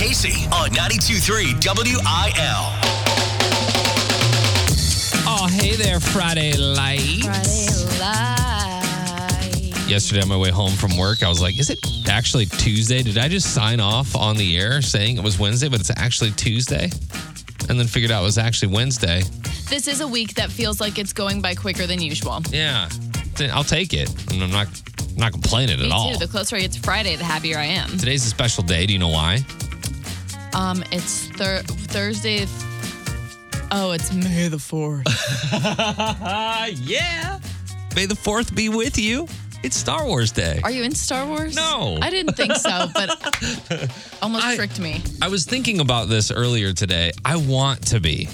Kasey on 92.3 WIL. Oh, hey there, Friday Light. Friday light. Yesterday on my way home from work, I was like, is it actually Tuesday? Did I just sign off on the air saying it was Wednesday, but it's actually Tuesday? And then figured out it was actually Wednesday. This is a week that feels like it's going by quicker than usual. Yeah. I'll take it. I'm not not complaining Me at all. too. The closer I get to Friday, the happier I am. Today's a special day. Do you know why? Um, it's thir- Thursday. Oh, it's May the fourth. Uh, yeah. May the 4th be with you. It's Star Wars Day. Are you in Star Wars? No. I didn't think so, but almost I- tricked me. I was thinking about this earlier today. I want to be.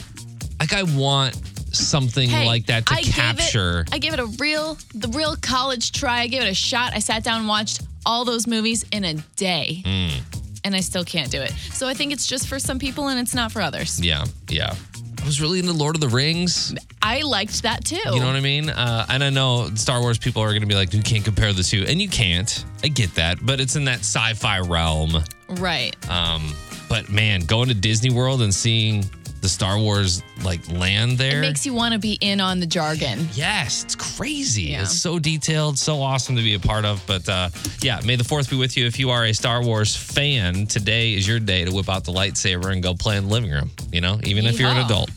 Like I want something Hey, like that to I gave it- capture. I gave it a real, the real college try. I gave it a shot. I sat down and watched all those movies in a day, Hmm. And I still can't do it. So I think it's just for some people, and it's not for others. yeah, yeah. I was really into Lord of the Rings. I liked that too. You know what I mean? Uh, and I know Star Wars people are going to be like, you can't compare the two. And you can't. I get that. But it's in that sci fi realm. Right. Um, but man, going to Disney World and seeing the Star Wars like land there. It makes you want to be in on the jargon. Yes, it's crazy. Yeah. It's so detailed, so awesome to be a part of. But uh, yeah, may the fourth be with you. If you are a Star Wars fan, today is your day to whip out the lightsaber and go play in the living room. You know, even if you're an adult.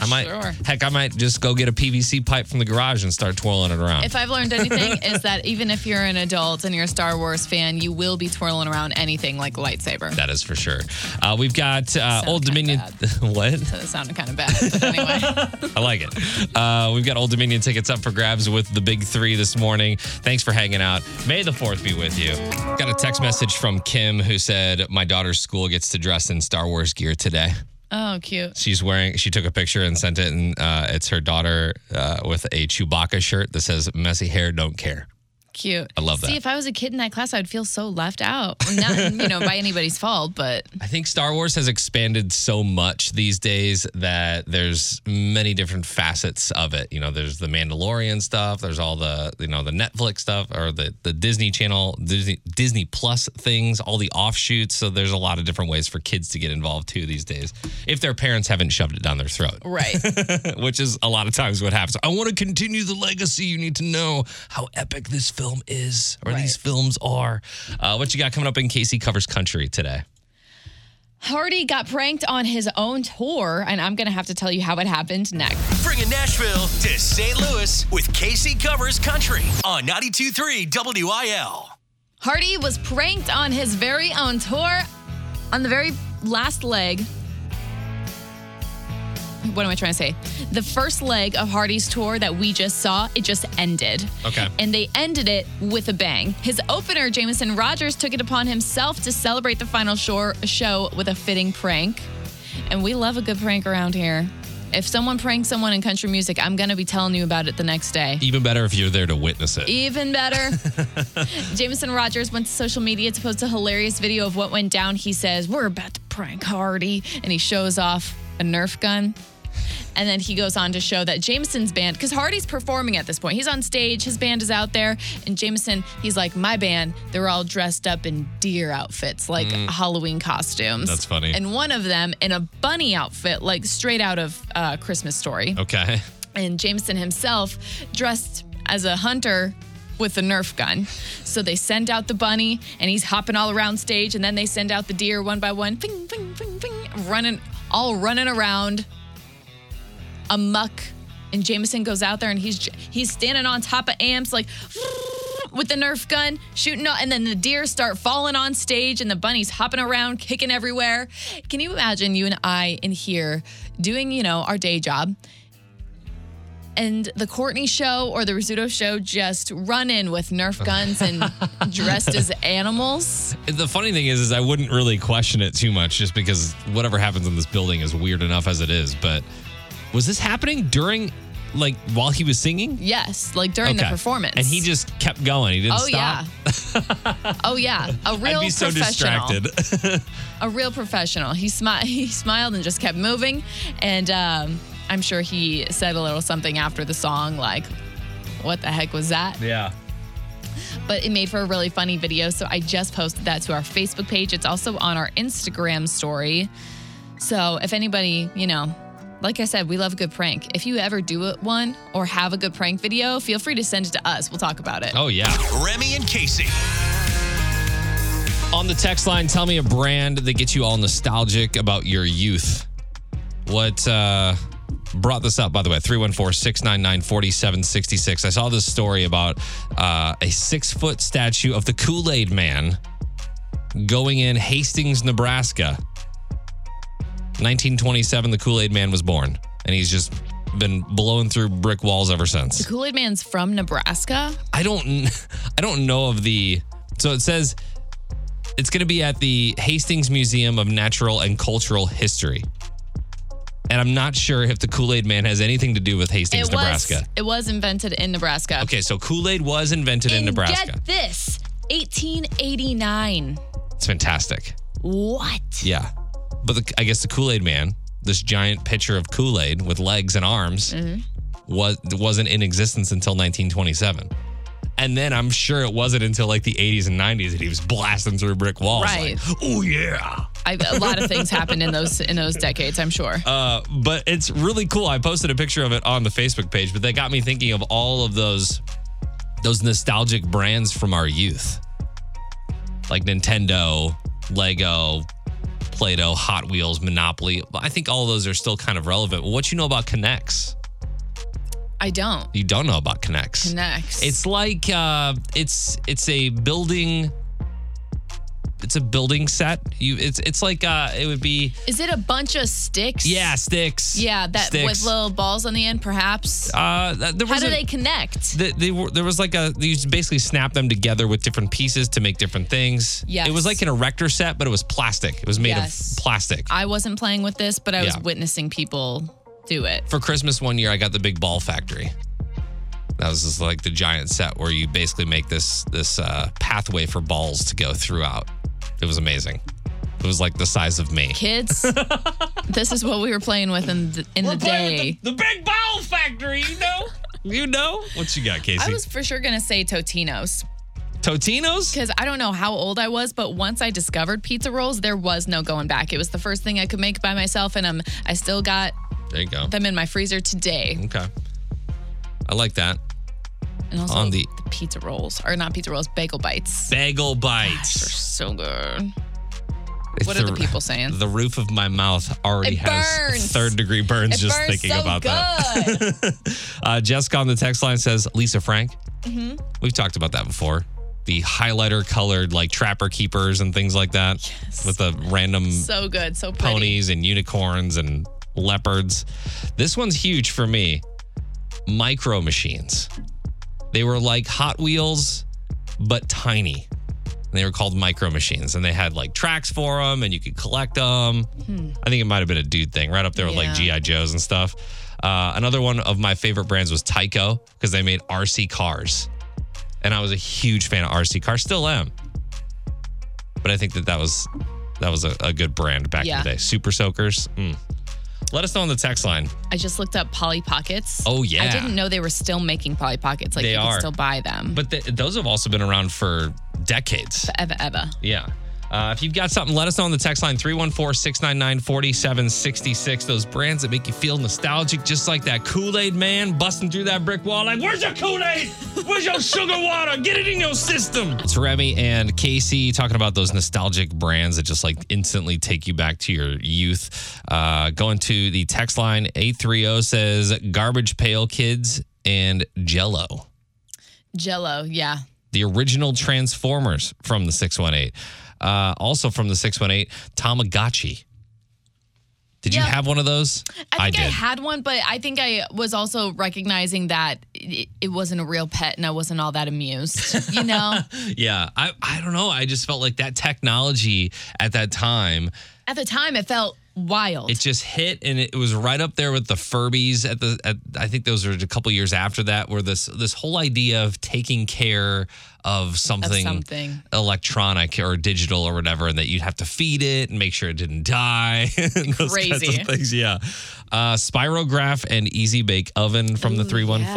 I might, Sure. heck, I might just go get a PVC pipe from the garage and start twirling it around. If I've learned anything, is that even if you're an adult and you're a Star Wars fan, you will be twirling around anything like a lightsaber. that is for sure. Uh, we've got uh, Old Dominion. what? That sounded kind of bad. But anyway, I like it. Uh, we've got Old Dominion tickets up for grabs with the big three this morning. Thanks for hanging out. May the 4th be with you. Got a text message from Kim who said, My daughter's school gets to dress in Star Wars gear today. Oh, cute. She's wearing, she took a picture and sent it, and uh, it's her daughter uh, with a Chewbacca shirt that says, Messy hair, don't care. Cute. I love that. See, if I was a kid in that class, I would feel so left out. Not, you know, by anybody's fault, but I think Star Wars has expanded so much these days that there's many different facets of it. You know, there's the Mandalorian stuff, there's all the you know the Netflix stuff or the the Disney Channel, Disney Disney Plus things, all the offshoots. So there's a lot of different ways for kids to get involved too these days, if their parents haven't shoved it down their throat, right. which is a lot of times what happens. I want to continue the legacy. You need to know how epic this film is or Right. these films are. Uh, what you got coming up in Kasey covers country today? Hardy got pranked on his own tour, and I'm going to have to tell you how it happened next. Bringing Nashville to St. Louis with Kasey Covers Country on 92.3 WIL. Hardy was pranked on his very own tour on the very last leg. What am I trying to say? The first leg of Hardy's tour that we just saw, it just ended. Okay. And they ended it with a bang. His opener, Jameson Rogers, took it upon himself to celebrate the final shore, show with a fitting prank. And we love a good prank around here. If someone pranks someone in country music, I'm going to be telling you about it the next day. Even better if you're there to witness it. Even better. Jameson Rogers went to social media to post a hilarious video of what went down. He says, We're about to prank Hardy. And he shows off a Nerf gun. And then he goes on to show that Jameson's band, because Hardy's performing at this point. He's on stage, his band is out there, and Jameson, he's like, My band, they're all dressed up in deer outfits, like Halloween costumes. That's funny. And one of them in a bunny outfit, like straight out of uh, Christmas Story Okay. and Jameson himself dressed as a hunter with a Nerf gun. So they send out the bunny and he's hopping all around stage and then they send out the deer one by one, ping, ping, ping, ping, running, all running around amuck. And Jameson goes out there and he's he's standing on top of amps like with the Nerf gun, shooting, and then the deer start falling on stage, and the bunnies hopping around, kicking everywhere. Can you imagine you and I in here doing, you know, our day job, and the Courtney show or the Rizzuto show just run in with Nerf guns and dressed as animals? The funny thing is, is I wouldn't really question it too much, just because whatever happens in this building is weird enough as it is. But was this happening during, like, while he was singing? Yes, like during the performance. And he just kept going. He didn't Oh stop. yeah. oh yeah. A real I'd be so professional. distracted. a real professional. He smiled. He smiled and just kept moving. And um, I'm sure he said a little something after the song, like, "What the heck was that?" yeah. but it made for a really funny video. So I just posted that to our Facebook page. It's also on our Instagram story. So if anybody, you know, like I said, we love a good prank. If you ever do it one or have a good prank video, feel free to send it to us. We'll talk about it. Oh, yeah. Remy and Kasey. On the text line, tell me a brand that gets you all nostalgic about your youth. What uh, brought this up, by the way? 314 699 4766. I saw this story about uh, a six foot statue of the Kool Aid Man going in Hastings, Nebraska. 1927, the Kool Aid Man was born, and he's just been blowing through brick walls ever since. The Kool Aid Man's from Nebraska. I don't I don't know of the so it says it's going to be at the Hastings Museum of Natural and Cultural History. And I'm not sure if the Kool-Aid Man has anything to do with Hastings, it Nebraska. was it was invented in Nebraska. Okay, so Kool-Aid was invented in Nebraska. Get this, 1889. It's fantastic. What? Yeah. But the, I guess the Kool-Aid Man, this giant pitcher of Kool-Aid with legs and arms Mm-hmm. was wasn't in existence until 1927. And then I'm sure it wasn't until like the 80s and 90s that he was blasting through brick walls. Right. Like, oh yeah. I, a lot of things happened in those in those decades. I'm sure. Uh, but it's really cool. I posted a picture of it on the Facebook page, but that got me thinking of all of those those nostalgic brands from our youth. Like Nintendo, Lego, Play-Doh, Hot Wheels, Monopoly. I think all those are still kind of relevant. What you know about K'Nex? I don't. You don't know about K'Nex. K'Nex. It's like uh, it's it's a building. It's a building set. You it's it's like uh, it would be Is it a bunch of sticks? yeah sticks. Yeah, that sticks. with little balls on the end, perhaps. Uh, there How do a- they connect? They, they were, there was like a you basically snap them together with different pieces to make different things. Yeah, It was like an erector set, but it was plastic. It was made Yes. of plastic. I wasn't playing with this, but I was Yeah. witnessing people do it. For Christmas one year, I got the big ball factory. That was just like the giant set where you basically make this this uh, pathway for balls to go throughout. It was amazing. It was like the size of me. Kids, this is what we were playing with in the, in the day. the, big ball factory, you know? you know? What you got, Kasey? I was for sure gonna say Totino's Totino's? because I don't know how old I was, but once I discovered pizza rolls, there was no going back. It was the first thing I could make by myself, and um, I still got There you go. them in my freezer today. Okay. I like that. And also On the- the pizza rolls, or not pizza rolls, bagel bites. Bagel bites. They're so good. What are the people saying? The roof of my mouth already has burns. third degree burns It just burns thinking so about that. Uh, Jessica on the text line says Lisa Frank. Mm-hmm. We've talked about that before. The highlighter colored like trapper keepers and things like that Yes. with the random so good, so pretty. ponies and unicorns and leopards. This one's huge for me. Micro machines. They were like Hot Wheels, but tiny. And they were called micro machines, and they had like tracks for them, and you could collect them. I think it might have been a dude thing, right up there with like Hmm. Yeah. GI Joes and stuff. Uh, another one of my favorite brands was Tyco because they made RC cars, and I was a huge fan of RC cars. Still am, but I think that that was that was a, a good brand back Yeah. in the day. Super Soakers. Mm. Let us know on the text line. I just looked up Polly Pockets. Oh, yeah. I didn't know they were still making Polly Pockets. Like They you are. could still buy them. But th- those have also been around for decades. ever, ever. Yeah. Uh, if you've got something, let us know on the text line 314 699 4766. Those brands that make you feel nostalgic, just like that Kool Aid man busting through that brick wall, like, Where's your Kool Aid? Where's your sugar water? Get it in your system. It's Remy and Kasey talking about those nostalgic brands that just like instantly take you back to your youth. Uh, going to the text line 830 says Garbage Pail Kids and Jello Jello, yeah. the original Transformers from the 618. Uh, also from the 618, Tamagotchi. Did you have one of those? I think I, had one, but I think I was also recognizing that it, it wasn't a real pet and I wasn't all that amused. You know? yeah, I, I don't know. I just felt like that technology at that time, At the time, it felt wild. it just hit and it was right up there with the Furbies at the at, I think those were a couple years after that where this this whole idea of taking care of something, something. electronic or digital or whatever and that you'd have to feed it and make sure it didn't die and those kinds Crazy. of things yeah uh spirograph and easy bake oven from the 314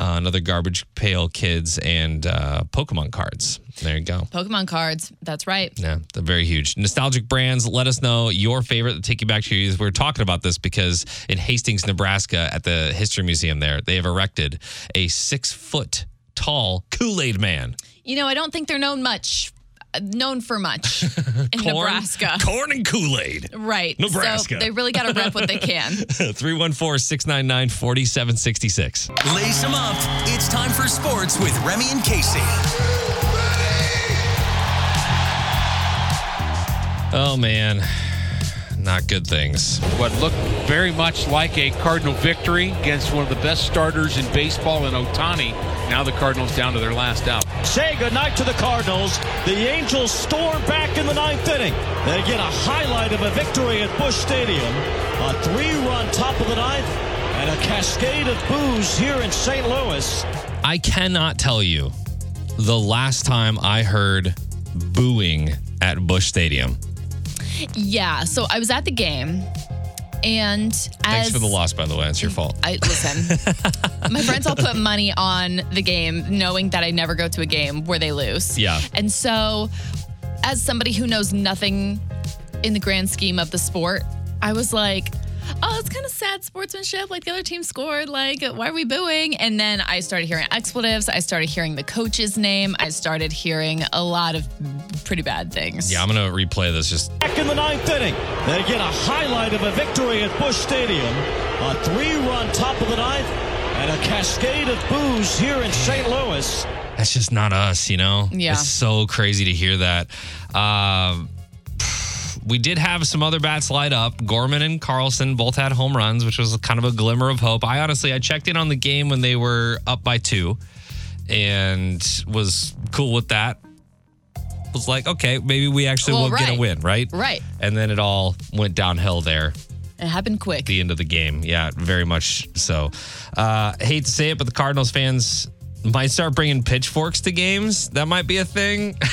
yeah. Uh, another Garbage Pail Kids and uh, Pokemon cards. There you go. Pokemon cards. That's right. Yeah, they're very huge. Nostalgic brands, let us know your favorite to take you back to your youth. We are talking about this because in Hastings, Nebraska, at the History Museum there, they have erected a six foot tall Kool Aid man. You know, I don't think they're known much, known for much in Nebraska. Corn and Kool Aid. Right. Nebraska. So they really got to rep what they can. 314 699 4766. Lace them up. It's time for sports with Remy and Kasey. Oh, man. Not good things. What looked very much like a Cardinal victory against one of the best starters in baseball in Ohtani. Now the Cardinals down to their last out. Say goodnight to the Cardinals. The Angels storm back in the ninth inning. They get a highlight of a victory at Busch Stadium. A three-run top of the ninth and a cascade of boos here in St. Louis. I cannot tell you the last time I heard booing at Busch Stadium. Yeah. So I was at the game, and Thanks for the loss, by the way. It's your fault. I listen. my friends all put money on the game, knowing that I never go to a game where they lose. Yeah. And so, as somebody who knows nothing in the grand scheme of the sport, I was like, oh, it's kind of sad sportsmanship. Like the other team scored. Like, why are we booing? And then I started hearing expletives. I started hearing the coach's name. I started hearing a lot of pretty bad things. Yeah, I'm going to replay this just Back in the ninth inning. They get a highlight of a victory at Busch Stadium. A three-run top of the ninth and a cascade of boos here in St. Louis. that's just not us, you know? Yeah. It's so crazy to hear that. Um, we did have some other bats light up. Gorman and Carlson both had home runs, which was kind of a glimmer of hope. I honestly, I checked in on the game when they were up by two and was cool with that. Was like, okay, maybe we actually Well, will get a win, right? Right. And then it all went downhill there It happened quick. the end of the game. Yeah, very much so. Uh, hate to say it, but the Cardinals fans might start bringing pitchforks to games. That might be a thing.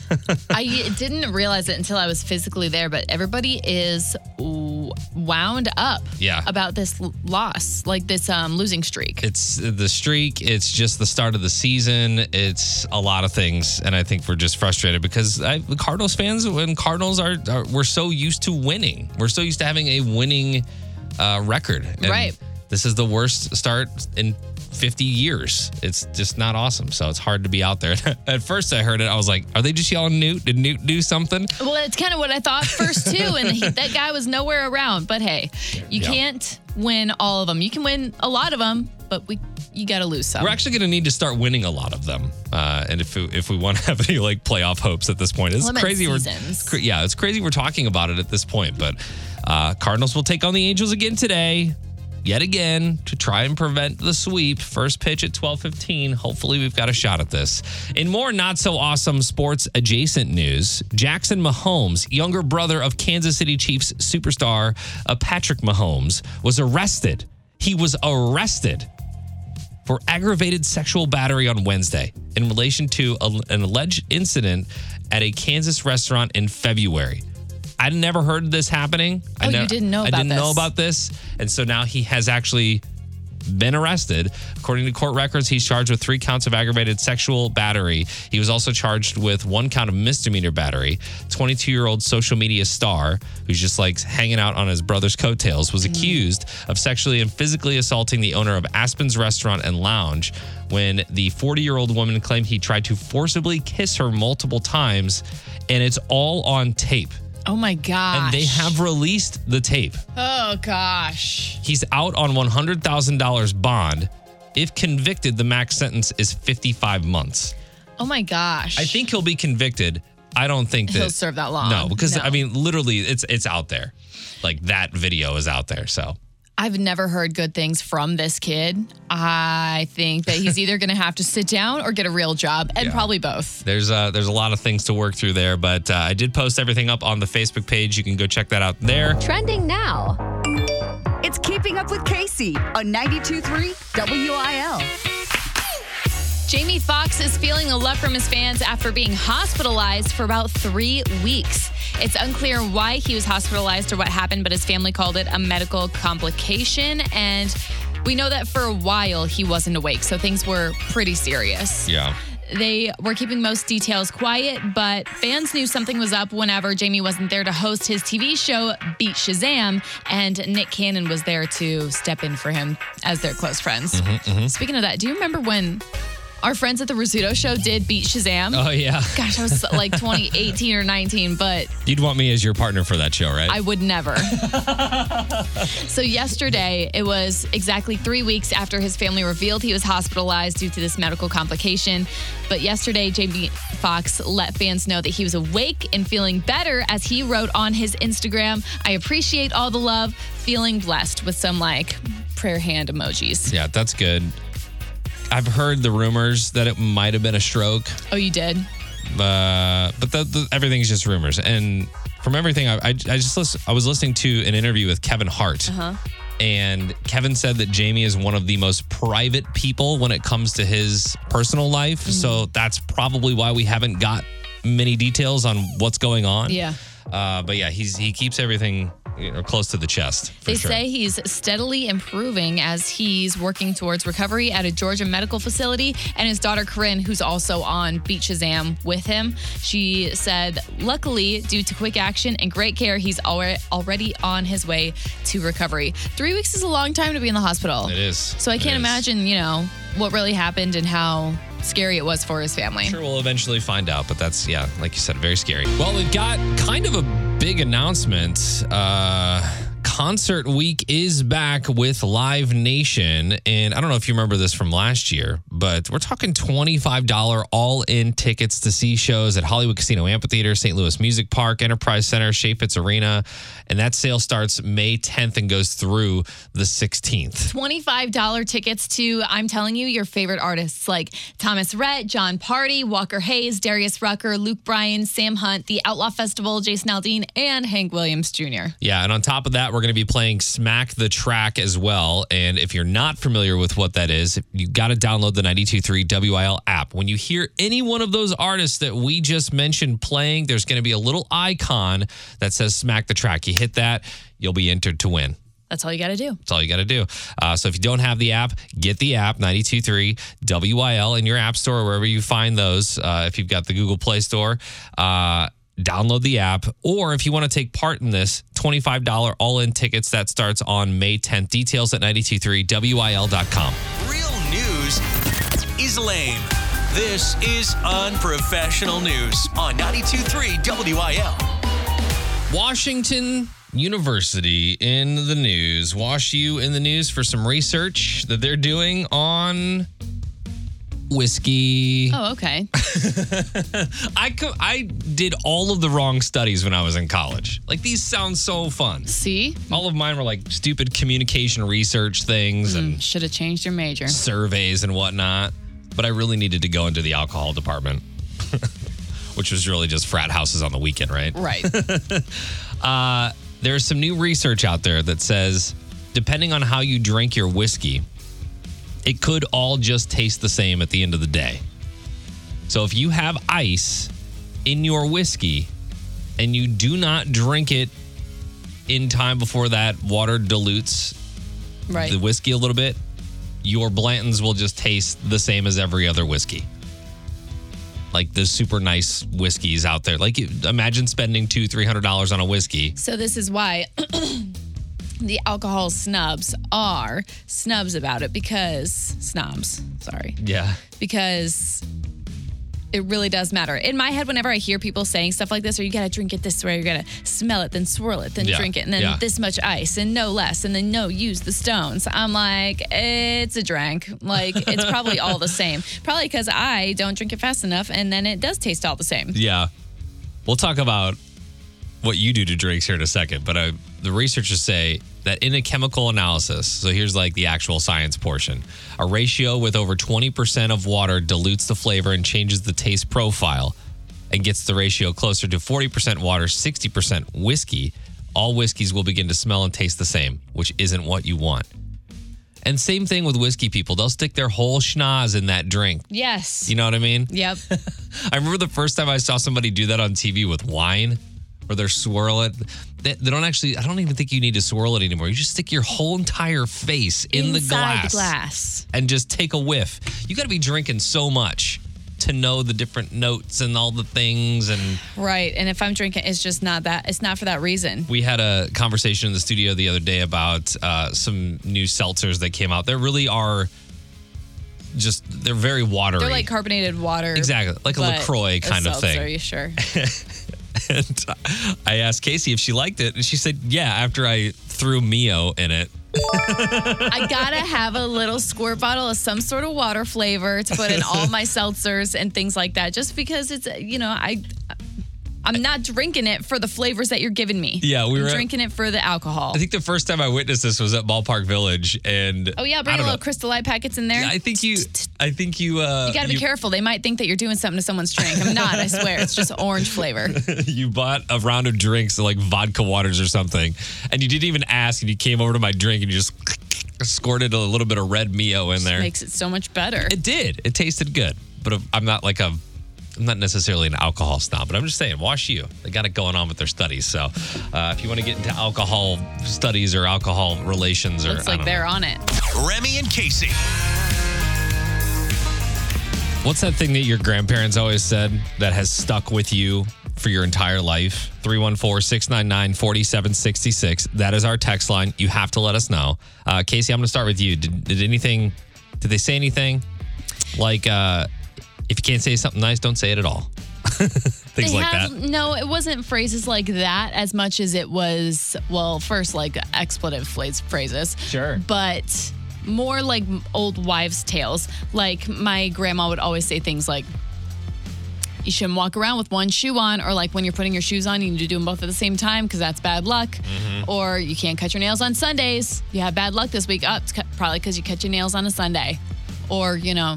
I didn't realize it until I was physically there, but everybody is wound up Yeah. about this loss, like this um, losing streak. it's the streak. It's just the start of the season. It's a lot of things, and I think we're just frustrated because I, the Cardinals fans, when Cardinals are, are, we're so used to winning. We're so used to having a winning uh, record. And Right. This is the worst start in 50 years. It's just not awesome. So it's hard to be out there. At first, I heard it. I was like, are they just yelling Newt? Did Newt do something? well, it's kind of what I thought first too, and he, that guy was nowhere around. But hey, you Yeah. can't win all of them. You can win a lot of them, but we you got to lose some. We're actually going to need to start winning a lot of them, uh, and if we, if we want to have any like playoff hopes at this point, it's Limit crazy. seasons. We're yeah, it's crazy. We're talking about it at this point, but uh, Cardinals will take on the Angels again today, yet again to try and prevent the sweep. First pitch at twelve fifteen. Hopefully, we've got a shot at this. In more not so awesome sports adjacent news, Jackson Mahomes, younger brother of Kansas City Chiefs superstar uh, Patrick Mahomes, was arrested. He was arrested for aggravated sexual battery on Wednesday in relation to a, an alleged incident at a Kansas restaurant in February. I'd never heard this happening. I Oh, you didn't know I didn't know about this, and so now he has actually been arrested. According to court records, he's charged with three counts of aggravated sexual battery. He was also charged with one count of misdemeanor battery. 22 year old social media star, who's just like hanging out on his brother's coattails, was mm. accused of sexually and physically assaulting the owner of Aspen's Restaurant and Lounge when the 40 year old woman claimed he tried to forcibly kiss her multiple times. And it's all on tape. Oh my gosh! And they have released the tape. Oh gosh! He's out on $100,000 bond. If convicted, the max sentence is 55 months. Oh my gosh! I think he'll be convicted. I don't think that He'll serve that long. No, because No. I mean, literally, it's it's out there. Like that video is out there. So I've never heard good things from this kid. I think that he's either going to have to sit down or get a real job, and Yeah. probably both. there's uh, there's a lot of things to work through there. But uh, I did post everything up on the Facebook page. You can go check that out there. Trending now. It's Keeping Up with Kasey on 92.3 WIL. Jamie Foxx is feeling the love from his fans after being hospitalized for about three weeks. It's unclear why he was hospitalized or what happened, but his family called it a medical complication. And We know that for a while he wasn't awake, so things were pretty serious. Yeah. They were keeping most details quiet, but fans knew something was up whenever Jamie wasn't there to host his TV show, Beat Shazam, and Nick Cannon was there to step in for him as their close friends. Mm-hmm, mm-hmm. Speaking of that, do you remember when our friends at the Rizzuto show did Beat Shazam? Oh yeah. Gosh, I was like 2018 or 19, but You'd want me as your partner for that show, right? I would never. so, yesterday, it was exactly three weeks after his family revealed he was hospitalized due to this medical complication. But yesterday, Jamie Foxx let fans know that he was awake and feeling better as he wrote on his Instagram, I appreciate all the love, feeling blessed with some like prayer hand emojis. yeah, that's good. I've heard the rumors that it might have been a stroke. Oh, you did? uh, but the, the, everything's just rumors. And from everything, I, I, I just listen, I was listening to an interview with Kevin Hart, and Kevin said that Jamie is one of the most private people when it comes to his personal life. So that's probably why we haven't got many details on what's going on. Yeah. Uh, but yeah, he's he keeps everything you know, close to the chest. They sure. say he's steadily improving as he's working towards recovery at a Georgia medical facility. And his daughter, Corinne, who's also on Beat Shazam with him, she said, luckily, due to quick action and great care, he's already on his way to recovery. Three weeks is a long time to be in the hospital. it is. So I can't imagine, you know, what really happened and how scary it was for his family. Sure, we'll eventually find out, but that's yeah, like you said, very scary. Well, we've got kind of a big announcement. Uh, concert week is back with Live Nation, and I don't know if you remember this from last year, but we're talking twenty-five dollar all-in tickets to see shows at Hollywood Casino Amphitheater, St. Louis Music Park, Enterprise Center, Chaifetz Arena, and that sale starts May tenth and goes through the sixteenth. $25 tickets to, I'm telling you, your favorite artists like Thomas Rhett, Jon Pardi, Walker Hayes, Darius Rucker, Luke Bryan, Sam Hunt, The Outlaw Festival, Jason Aldean, and Hank Williams Jr. Yeah, and on top of that, we're going to be playing Smack the Track as well. And if you're not familiar with what that is, you got to download the 923 WIL app. When you hear any one of those artists that we just mentioned playing, there's going to be a little icon that says Smack the Track. You hit that, you'll be entered to win. That's all you got to do. That's all you got to do. Uh, so if you don't have the app, get the app 923 WIL in your app store, or wherever you find those. Uh, if you've got the Google Play Store, uh, download the app. Or if you want to take part in this, $25 all in tickets that starts on May 10th. Details at 923WIL.com. Real news is lame. This is unprofessional news on 92.3 WIL. Washington University in the news. Wash U in the news for some research that they're doing on whiskey. Oh, okay. I co- I did all of the wrong studies when I was in college. Like these sound so fun. See? All of mine were like stupid communication research things hmm, and Should have changed your major. surveys and whatnot. But I really needed to go into the alcohol department, which was really just frat houses on the weekend, right? Right. Uh, there's some new research out there that says depending on how you drink your whiskey, it could all just taste the same at the end of the day. So if you have ice in your whiskey and you do not drink it in time before that water dilutes right. the whiskey a little bit, your Blanton's will just taste the same as every other whiskey. Like the super nice whiskeys out there. Like imagine spending two, three hundred dollars on a whiskey. So this is why the alcohol snubs are snubs about it because snobs, sorry. Yeah. Because it really does matter. In my head, whenever I hear people saying stuff like this, or you gotta drink it this way, you gotta smell it, then swirl it, then Yeah, drink it, and then yeah. this much ice, and no less, and then no, use the stones. I'm like, it's a drink. Like, it's probably all the same. Probably because I don't drink it fast enough, and then it does taste all the same. Yeah. We'll talk about what you do to drinks here in a second, but uh, the researchers say that in a chemical analysis, so here's like the actual science portion, a ratio with over 20% of water dilutes the flavor and changes the taste profile and gets the ratio closer to 40% water, 60% whiskey. All whiskeys will begin to smell and taste the same, which isn't what you want. And same thing with whiskey people. They'll stick their whole schnoz in that drink. Yes. You know what I mean? Yep. I remember the first time I saw somebody do that on TV with wine, where they're swirling. They, they don't actually. I don't even think you need to swirl it anymore. You just stick your whole entire face in the glass, the glass. and just take a whiff. You got to be drinking so much to know the different notes and all the things and Right. And if I'm drinking, it's just not that. It's not for that reason. we had a conversation in the studio the other day about uh, some new seltzers that came out. There really are just they're very watery. They're like carbonated water. Exactly, like a LaCroix kind of thing. Are you sure? and I asked Kasey if she liked it, and she said, "Yeah." After I threw Mio in it, I gotta have a little squirt bottle of some sort of water flavor to put in all my seltzers and things like that. Just because it's you know I. I'm not drinking it for the flavors that you're giving me. Yeah, we I'm were at- drinking it for the alcohol. I think the first time I witnessed this was at Ballpark Village, and oh yeah, bring a little know. Crystal Light packets in there. I think you, I think you, uh, You gotta be careful. They might think that you're doing something to someone's drink. I'm not. I swear. It's just orange flavor. you bought a round of drinks like vodka waters or something, and you didn't even ask, and you came over to my drink and you just squirted a little bit of red Mio in there. Makes it so much better. It did. It tasted good, but I'm not like a. I'm not necessarily an alcohol snob, but I'm just saying, Wash U. They got it going on with their studies. So, uh, if you want to get into alcohol studies or alcohol relations, or Looks I like don't they're know. on it. Remy and Kasey. What's that thing that your grandparents always said that has stuck with you for your entire life? 314 699 4766. That is our text line. You have to let us know. Uh, Kasey, I'm going to start with you. Did, did anything, did they say anything? Like, uh, if you can't say something nice, don't say it at all. Things They like have- that. No, it wasn't phrases like that as much as it was, well, first like expletive phrases. Sure. But more like old wives' tales. Like my grandma would always say things like, you shouldn't walk around with one shoe on, or like when you're putting your shoes on, you need to do them both at the same time because that's bad luck. Mm-hmm. Or you can't cut your nails on Sundays. You have bad luck this week. Oh, it's cu- probably because you cut your nails on a Sunday. Or, you know,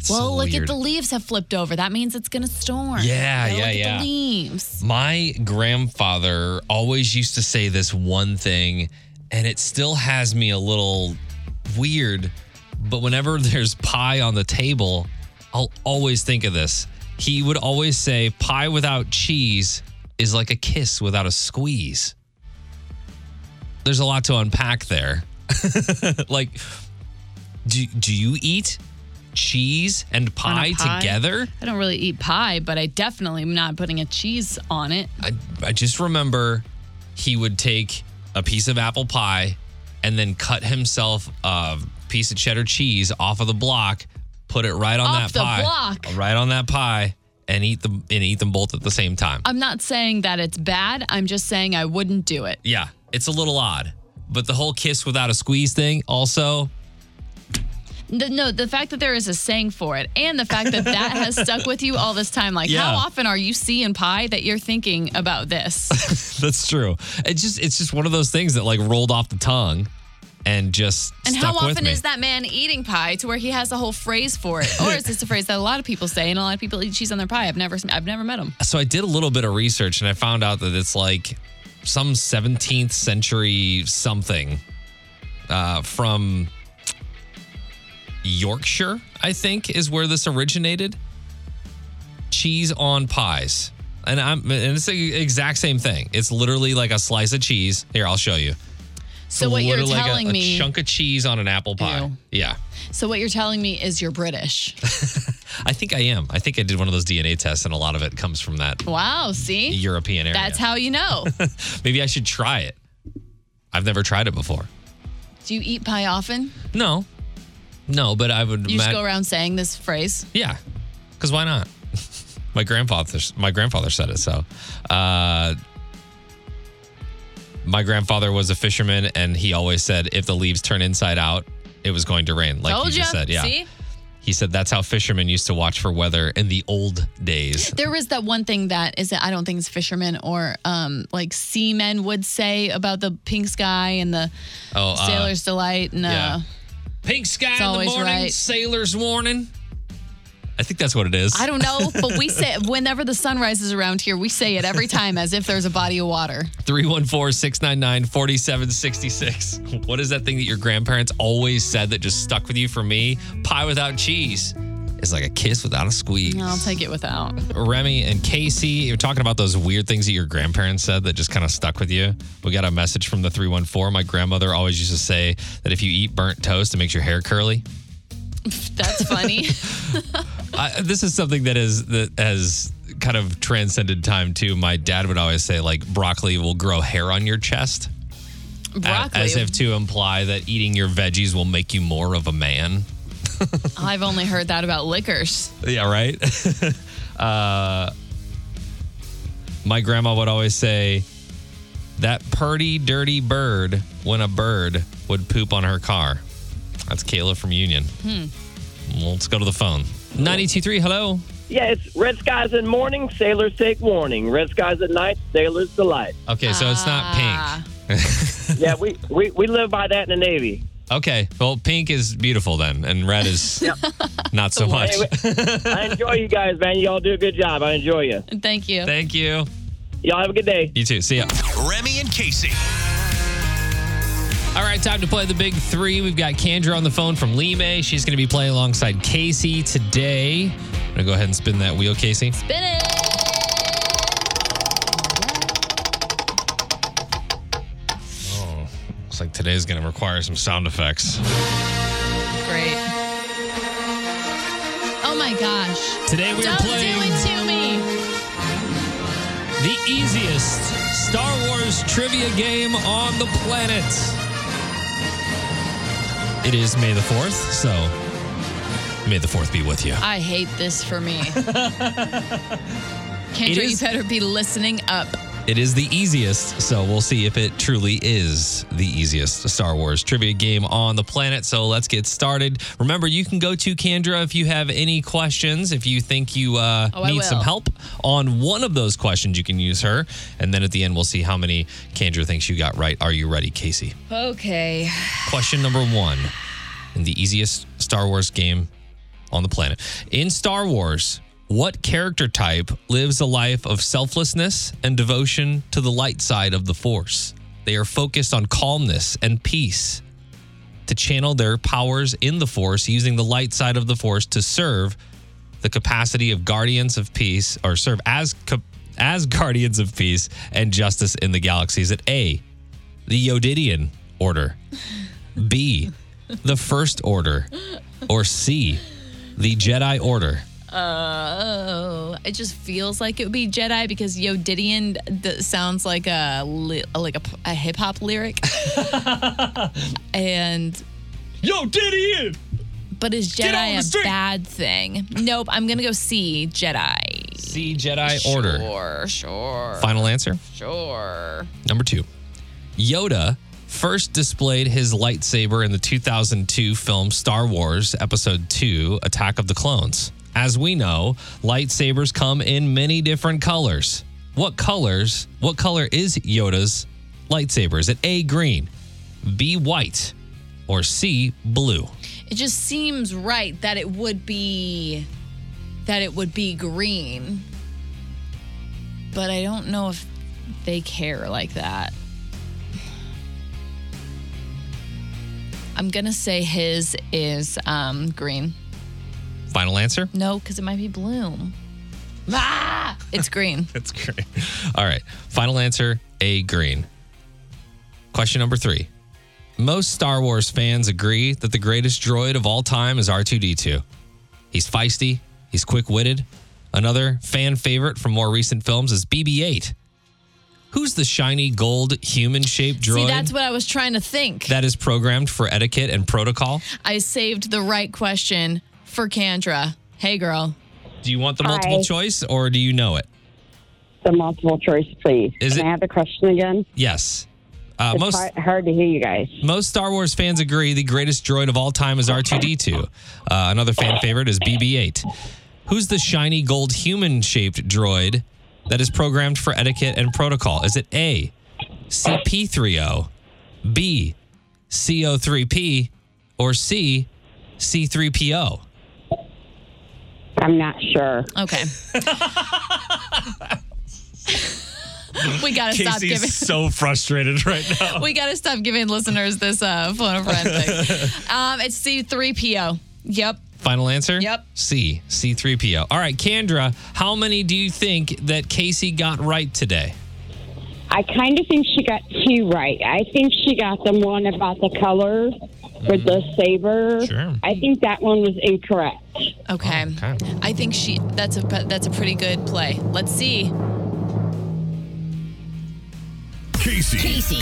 It's well, so look weird. at the leaves have flipped over. That means it's going to storm. Yeah, yeah, look yeah. The leaves. My grandfather always used to say this one thing, and it still has me a little weird. But whenever there's pie on the table, I'll always think of this. He would always say, Pie without cheese is like a kiss without a squeeze. There's a lot to unpack there. like, do, do you eat cheese and pie, pie? together? I don't really eat pie, but I definitely am not putting a cheese on it. I, I just remember he would take a piece of apple pie and then cut himself a piece of cheddar cheese off of the block, put it right on Off that the pie, block? right on that pie, and eat them and eat them both at the same time. I'm not saying that it's bad. I'm just saying I wouldn't do it. yeah, it's a little odd, but the whole kiss without a squeeze thing also. The, no, the fact that there is a saying for it and the fact that that has stuck with you all this time. Like, Yeah. how often are you seeing pie that you're thinking about this? That's true. It's just it's just one of those things that like rolled off the tongue and just And how often is that man eating pie to where he has a whole phrase for it? Or is this a phrase that a lot of people say and a lot of people eat cheese on their pie? I've never I've never met him. so I did a little bit of research and I found out that it's like some 17th century something uh, from Yorkshire, I think, is where this originated. Cheese on pies. And I'm and it's the exact same thing. It's literally like a slice of cheese. Here, I'll show you. So what you're like a- a, me chunk of cheese on an apple pie. Ew. Yeah. So what you're telling me is you're British. I think I am. I think I did one of those DNA tests and a lot of it comes from that Wow, see? European area. That's how you know. Maybe I should try it. I've never tried it before. Do you eat pie often? No, no, but I would. You just go around saying this phrase. Yeah, because why not? my grandfather, my grandfather said it. So, uh, my grandfather was a fisherman, and he always said, "If the leaves turn inside out, it was going to rain." Like Told you just ya. said, yeah. See? He said that's how fishermen used to watch for weather in the old days. There was that one thing that is that I don't think it's fishermen or um, like seamen would say about the pink sky and the Oh, uh, sailor's delight and yeah. uh, Pink sky in the morning, right. sailor's warning. I think that's what it is. I don't know, but we say whenever the sun rises around here, we say it every time as if there's a body of water. 314 699 4766. What is that thing that your grandparents always said that just stuck with you? For me, pie without cheese is like a kiss without a squeeze. I'll take it without. Remy and Kasey, you're talking about those weird things that your grandparents said that just kind of stuck with you. We got a message from the 314. My grandmother always used to say that if you eat burnt toast, it makes your hair curly. That's funny. I, this is something that is that has kind of transcended time too. My dad would always say like broccoli will grow hair on your chest, Broccoli. as if to imply that eating your veggies will make you more of a man. I've only heard that about liquors. Yeah, right. uh, my grandma would always say that purty, dirty bird when a bird would poop on her car. That's Kayla from Union. Well, let's go to the phone. 92.3, hello. Yeah, it's red skies in morning, sailors take warning. Red skies at night, sailors delight. Okay, so it's not Ah. pink. Yeah, we, we, we live by that in the Navy. Okay, well, pink is beautiful then, and red is not so much. I enjoy you guys, man. Y'all do a good job. I enjoy you. Thank you. Thank you. Y'all have a good day. You too. See ya. Remy and Kasey. All right, time to play the big three. We've got Kendra on the phone from Lime. She's going to be playing alongside Kasey today. I'm going to go ahead and spin that wheel, Kasey. Spin it. Looks like today's going to require some sound effects. Great. Oh my gosh. Today we are Don't do playing it to me. the easiest Star Wars trivia game on the planet. It is May the 4th, so May the 4th be with you. I hate this for me. Kendra, you is- better be listening up. It is the easiest, so we'll see if it truly is the easiest Star Wars trivia game on the planet. So let's get started. Remember, you can go to Kendra if you have any questions. If you think you uh, Oh, need some help on one of those questions, you can use her. And then at the end, we'll see how many Kendra thinks you got right. Are you ready, Kasey? Okay. Question number one in the easiest Star Wars game on the planet. In Star Wars, what character type lives a life of selflessness and devotion to the light side of the Force? They are focused on calmness and peace to channel their powers in the Force using the light side of the Force to serve the capacity of guardians of peace or serve as as guardians of peace and justice in the galaxies at A, the Yodidian order, B, the First Order, or C, the Jedi Order? Oh, it just feels like it would be Jedi because Yodidian d- sounds like a li- like a, a hip hop lyric. and Yodidian! but is Jedi a bad thing? Nope. I'm gonna go see Jedi. See Jedi Order. Sure, sure, Final answer? sure. Number two, Yoda first displayed his lightsaber in the 2002 film Star Wars Episode 2 Attack of the Clones. As we know, lightsabers come in many different colors. What colors, what color is Yoda's lightsaber? Is it A, green, B, white, or C, blue? It just seems right that it would be that it would be green. But I don't know if they care like that. I'm gonna say his is um, green. Final answer? No, because it might be bloom. Ah, it's green. That's green. All right. Final answer A green. Question number three. Most Star Wars fans agree that the greatest droid of all time is R2D2. He's feisty, he's quick witted. Another fan favorite from more recent films is BB 8. Who's the shiny gold human shaped droid See, that's what I was trying to think. that is programmed for etiquette and protocol? I saved the right question for Kendra. Hey, girl. Do you want the multiple Hi. choice or do you know it? The multiple choice, please. Is Can it- I have the question again? Yes. Uh, It's most hard, hard to hear you guys. Most Star Wars fans agree the greatest droid of all time is R2D2. Uh, another fan favorite is BB 8. Who's the shiny gold human shaped droid that is programmed for etiquette and protocol? Is it A, CP30, B, CO3P, or C, C3PO? I'm not sure. Okay. we gotta stop giving. so frustrated right now. We gotta stop giving listeners this uh, phone a friend thing. Um, it's C3PO. Yep. Final answer? Yep. C. C3PO. All right, Kendra, how many do you think that Kasey got right today? I kind of think she got two right. I think she got the one about the color for the saber. Sure. I think that one was incorrect. Okay. okay. I think she that's a that's a pretty good play. Let's see. Kasey. Kasey.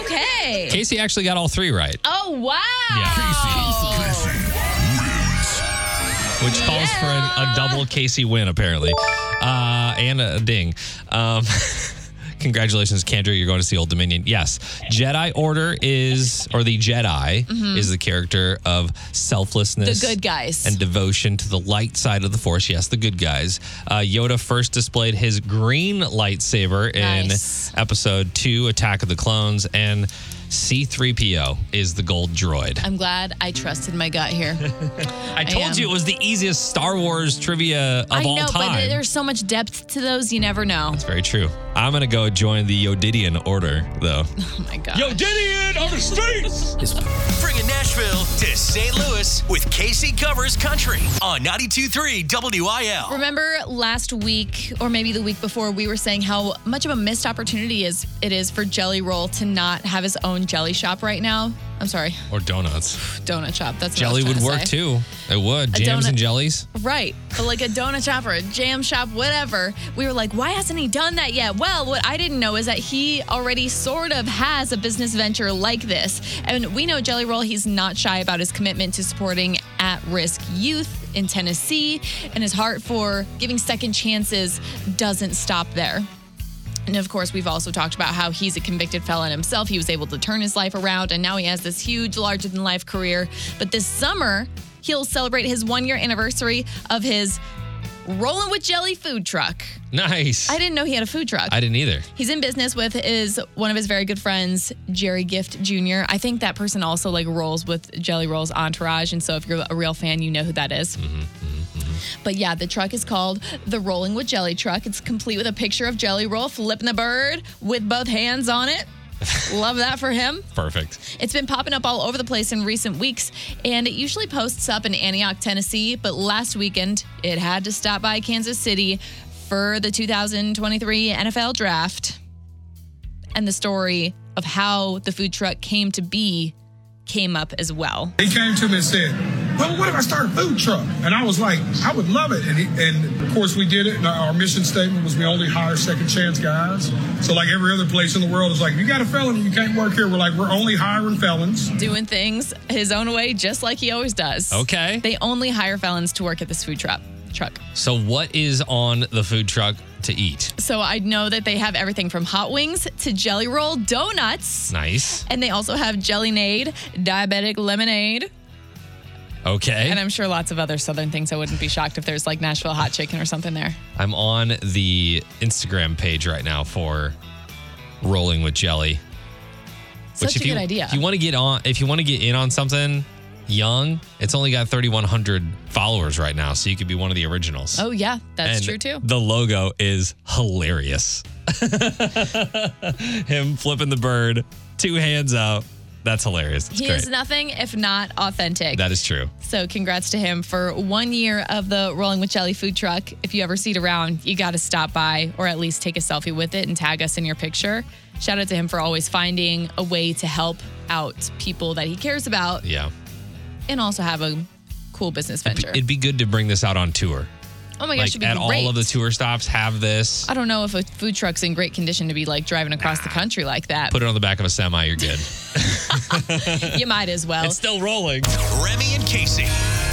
Okay. Kasey actually got all three right, Oh wow. which calls for a, a double Kasey win, apparently, uh, and a ding. Um, congratulations, Kendra. You're going to see Old Dominion. Yes. Jedi Order is, or the Jedi is the character of selflessness. Mm-hmm. The good guys. And devotion to the light side of the Force. Yes, the good guys. Uh, Yoda first displayed his green lightsaber Nice. in episode two, Attack of the Clones. And C3PO is the gold droid. I'm glad I trusted my gut here. I told am. you it was the easiest Star Wars trivia of I all know, time. but there's so much depth to those, you never know. It's very true. I'm gonna go join the Yodidian order, though. Oh my god. Yodidian on the streets. Bringing Nashville to St. Louis with KC Covers Country on 92.3 WIL. Remember last week, or maybe the week before, we were saying how much of a missed opportunity is it is for Jelly Roll to not have his own jelly shop right now. I'm sorry, Or donuts. donut shop. That's what Jelly would trying work say. too. It would. A Jams donut- and jellies. Right. But like a donut shop or a jam shop, whatever. We were like, why hasn't he done that yet? Well, what I didn't know is that he already sort of has a business venture like this. And we know Jelly Roll, he's not shy about his commitment to supporting at risk youth in Tennessee, and his heart for giving second chances doesn't stop there. And of course, we've also talked about how he's a convicted felon himself. He was able to turn his life around, and now he has this huge, larger than life career. But this summer, he'll celebrate his one year anniversary of his Rolling with Jelly food truck. Nice. I didn't know he had a food truck. I didn't either. He's in business with is one of his very good friends, Jerry Gift Jr. I think that person also like rolls with Jelly Roll's entourage, and so if you're a real fan, you know who that is. Mm-hmm. But yeah, the truck is called the Rolling with Jelly truck. It's complete with a picture of Jelly Roll flipping the bird with both hands on it. Love that for him. Perfect. It's been popping up all over the place in recent weeks, and it usually posts up in Antioch, Tennessee. But last weekend, it had to stop by Kansas City for the 2023 NFL draft. And the story of how the food truck came to be came up as well. He came to me and said, "Well, what if I start a food truck?" And I was like, "I would love it." And, he, and of course, we did it. And our mission statement was, "We only hire second chance guys." So, like every other place in the world, is like, "If you got a felony, you can't work here." We're like, "We're only hiring felons." Doing things his own way, just like he always does. Okay. They only hire felons to work at this food truck. Truck. So, what is on the food truck to eat? So I know that they have everything from hot wings to jelly roll donuts. Nice. And they also have Jelly-Nade, diabetic lemonade, Okay. and I'm sure lots of other southern things. I wouldn't be shocked if there's like Nashville hot chicken or something there. I'm on the Instagram page right now for Rolling with Jelly. Such if a you, good idea. If you want to get on, if you want to get in on something young, it's only got 3,100 followers right now, so you could be one of the originals. Oh yeah, that's And true too. The logo is hilarious. Him flipping the bird, two hands out. That's hilarious. It's He great. is nothing if not authentic. that is true. so congrats to him for one year of the Rolling with Jelly food truck. If you ever see it around, you got to stop by or at least take a selfie with it and tag us in your picture. Shout out to him for always finding a way to help out people that he cares about Yeah. And also have a cool business venture. It'd be good to bring this out on tour. oh my gosh, like it'd be at great. all of the tour stops, have this. I don't know if a food truck's in great condition to be like driving across the country like that. Put it on the back of a semi, you're good. you might as well. it's still rolling. Remy and Kasey.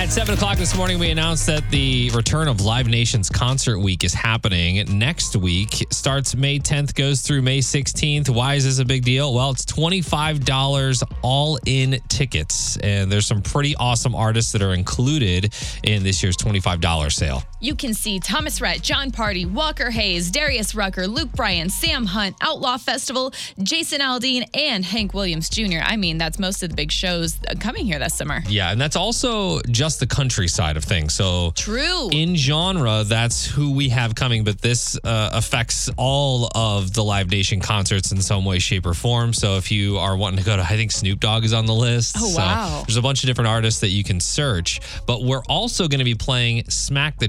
At 7 o'clock this morning, we announced that the return of Live Nation's Concert Week is happening next week. Starts May 10th, goes through May 16th. Why is this a big deal? Well, it's $25 all in tickets. And there's some pretty awesome artists that are included in this year's $25 sale. You can see Thomas Rhett, Jon Pardi, Walker Hayes, Darius Rucker, Luke Bryan, Sam Hunt, Outlaw Festival, Jason Aldean, and Hank Williams Jr. I mean, that's most of the big shows coming here this summer. Yeah, and that's also just the country side of things. So True. in genre, that's who we have coming, but this uh, affects all of the Live Nation concerts in some way, shape, or form. So if you are wanting to go to, I think Snoop Dogg is on the list. Oh, So wow. there's a bunch of different artists that you can search, but we're also going to be playing Smack the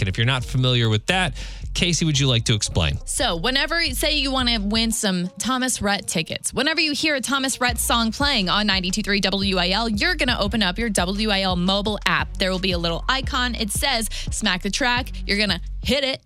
And if you're not familiar with that, Kasey, would you like to explain? So, whenever, say you want to win some Thomas Rhett tickets, whenever you hear a Thomas Rhett song playing on 92.3 WIL, you're going to open up your WIL mobile app. There will be a little icon. It says smack the track. You're going to hit it,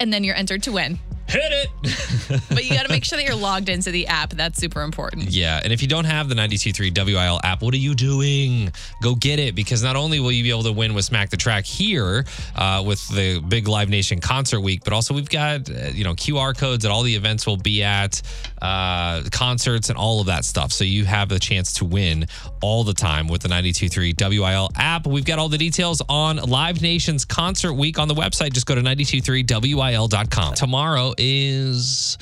and then you're entered to win. Hit it. But you got to make sure that you're logged into the app. That's super important. Yeah, and if you don't have the 92.3 WIL app, what are you doing? Go get it because not only will you be able to win with Smack the Track here uh, with the big Live Nation concert week, but also we've got uh, you know QR codes at all the events we'll be at, uh, concerts and all of that stuff. So you have the chance to win all the time with the 92.3 WIL app. We've got all the details on Live Nation's concert week on the website. Just go to 92.3WIL.com. Tomorrow is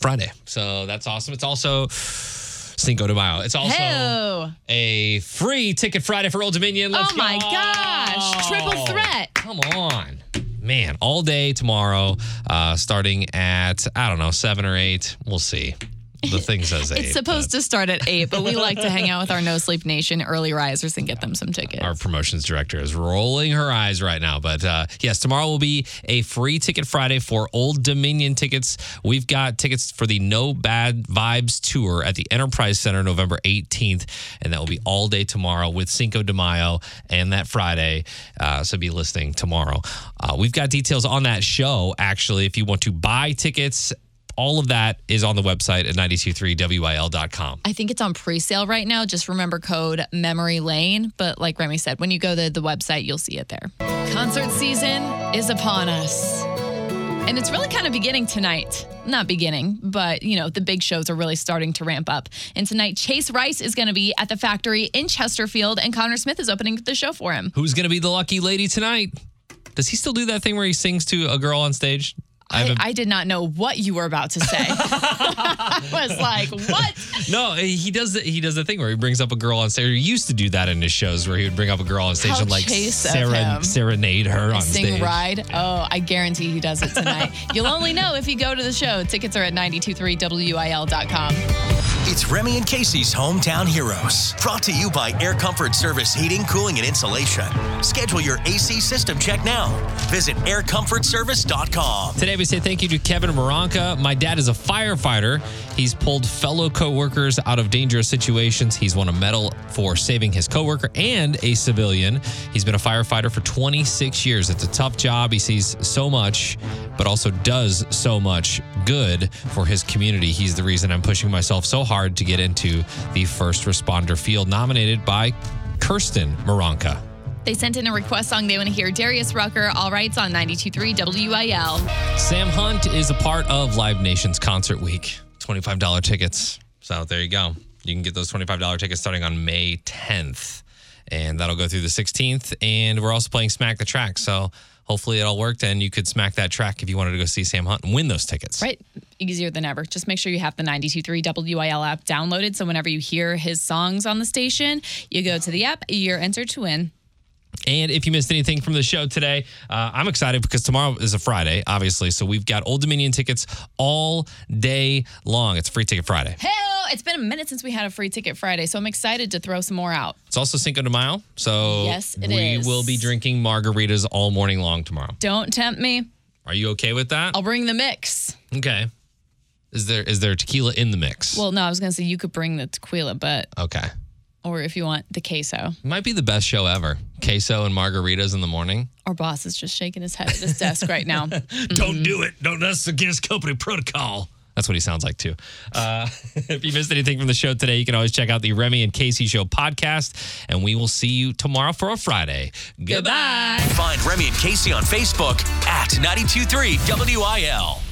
Friday. So that's awesome. It's also Cinco de Mayo. It's also a free ticket Friday for Old Dominion. Let's Oh my go. gosh. Triple threat. Come on. Man, all day tomorrow, uh, starting at, I don't know, seven or eight. We'll see. The thing says eight. It's supposed to start at 8, but we like to hang out with our No Sleep Nation early risers and get them some tickets. Our promotions director is rolling her eyes right now. But uh, yes, tomorrow will be a free ticket Friday for Old Dominion tickets. We've got tickets for the No Bad Vibes tour at the Enterprise Center November 18th. And that will be all day tomorrow with Cinco de Mayo and that Friday. Uh, so be listening tomorrow. Uh, we've got details on that show, actually, if you want to buy tickets. All of that is on the website at 923wil.com. I think it's on pre-sale right now. Just remember code Memory Lane. But like Remy said, when you go to the website, you'll see it there. Concert season is upon us. And it's really kind of beginning tonight. Not beginning, but you know, the big shows are really starting to ramp up. And tonight, Chase Rice is going to be at the factory in Chesterfield, and Conner Smith is opening the show for him. Who's going to be the lucky lady tonight? Does he still do that thing where he sings to a girl on stage? I, I did not know what you were about to say. I was like, what? no, he does. The, he does the thing where he brings up a girl on stage. He used to do that in his shows where he would bring up a girl on stage How and like Chase seren- serenade her on Sing stage. Ride. Oh, I guarantee he does it tonight. You'll only know if you go to the show. Tickets are at 923wil.com. It's Remy and Kasey's Hometown Heroes. Brought to you by Air Comfort Service Heating, Cooling, and Insulation. Schedule your AC system check now. Visit aircomfortservice.com. Today we say thank you to Kevin Moranka. My dad is a firefighter. He's pulled fellow coworkers out of dangerous situations. He's won a medal for saving his coworker and a civilian. He's been a firefighter for 26 years. It's a tough job. He sees so much, but also does so much good for his community. He's the reason I'm pushing myself so hard to get into the first responder field, nominated by Kirsten Moranka. They sent in a request song they want to hear. Darius Rucker, All Rights on 92.3 WIL. Sam Hunt is a part of Live Nation's Concert Week. $25 tickets. So there you go. You can get those $25 tickets starting on May 10th. And that'll go through the 16th. And we're also playing Smack the Track. So hopefully it all worked and you could smack that track if you wanted to go see Sam Hunt and win those tickets. Right. Easier than ever. Just make sure you have the 92.3 WIL app downloaded. So whenever you hear his songs on the station, you go to the app, you're entered to win. And if you missed anything from the show today, uh, I'm excited because tomorrow is a Friday, obviously. So we've got Old Dominion tickets all day long. It's Free Ticket Friday. Hell, it's been a minute since we had a free ticket Friday, so I'm excited to throw some more out. It's also Cinco de Mayo. So Yes, it we is. will be drinking margaritas all morning long tomorrow. Don't tempt me. Are you okay with that? I'll bring the mix. Okay. Is there is there tequila in the mix? Well, no, I was going to say you could bring the tequila, but, okay. Or if you want the queso. Might be the best show ever. Queso and margaritas in the morning. Our boss is just shaking his head at his desk right now. Don't do it. Don't. That's against company protocol. That's what he sounds like too. Uh, if you missed anything from the show today, you can always check out the Remy and Kasey Show podcast, and we will see you tomorrow for a Friday. Goodbye. Find Remy and Kasey on Facebook at 923 WIL.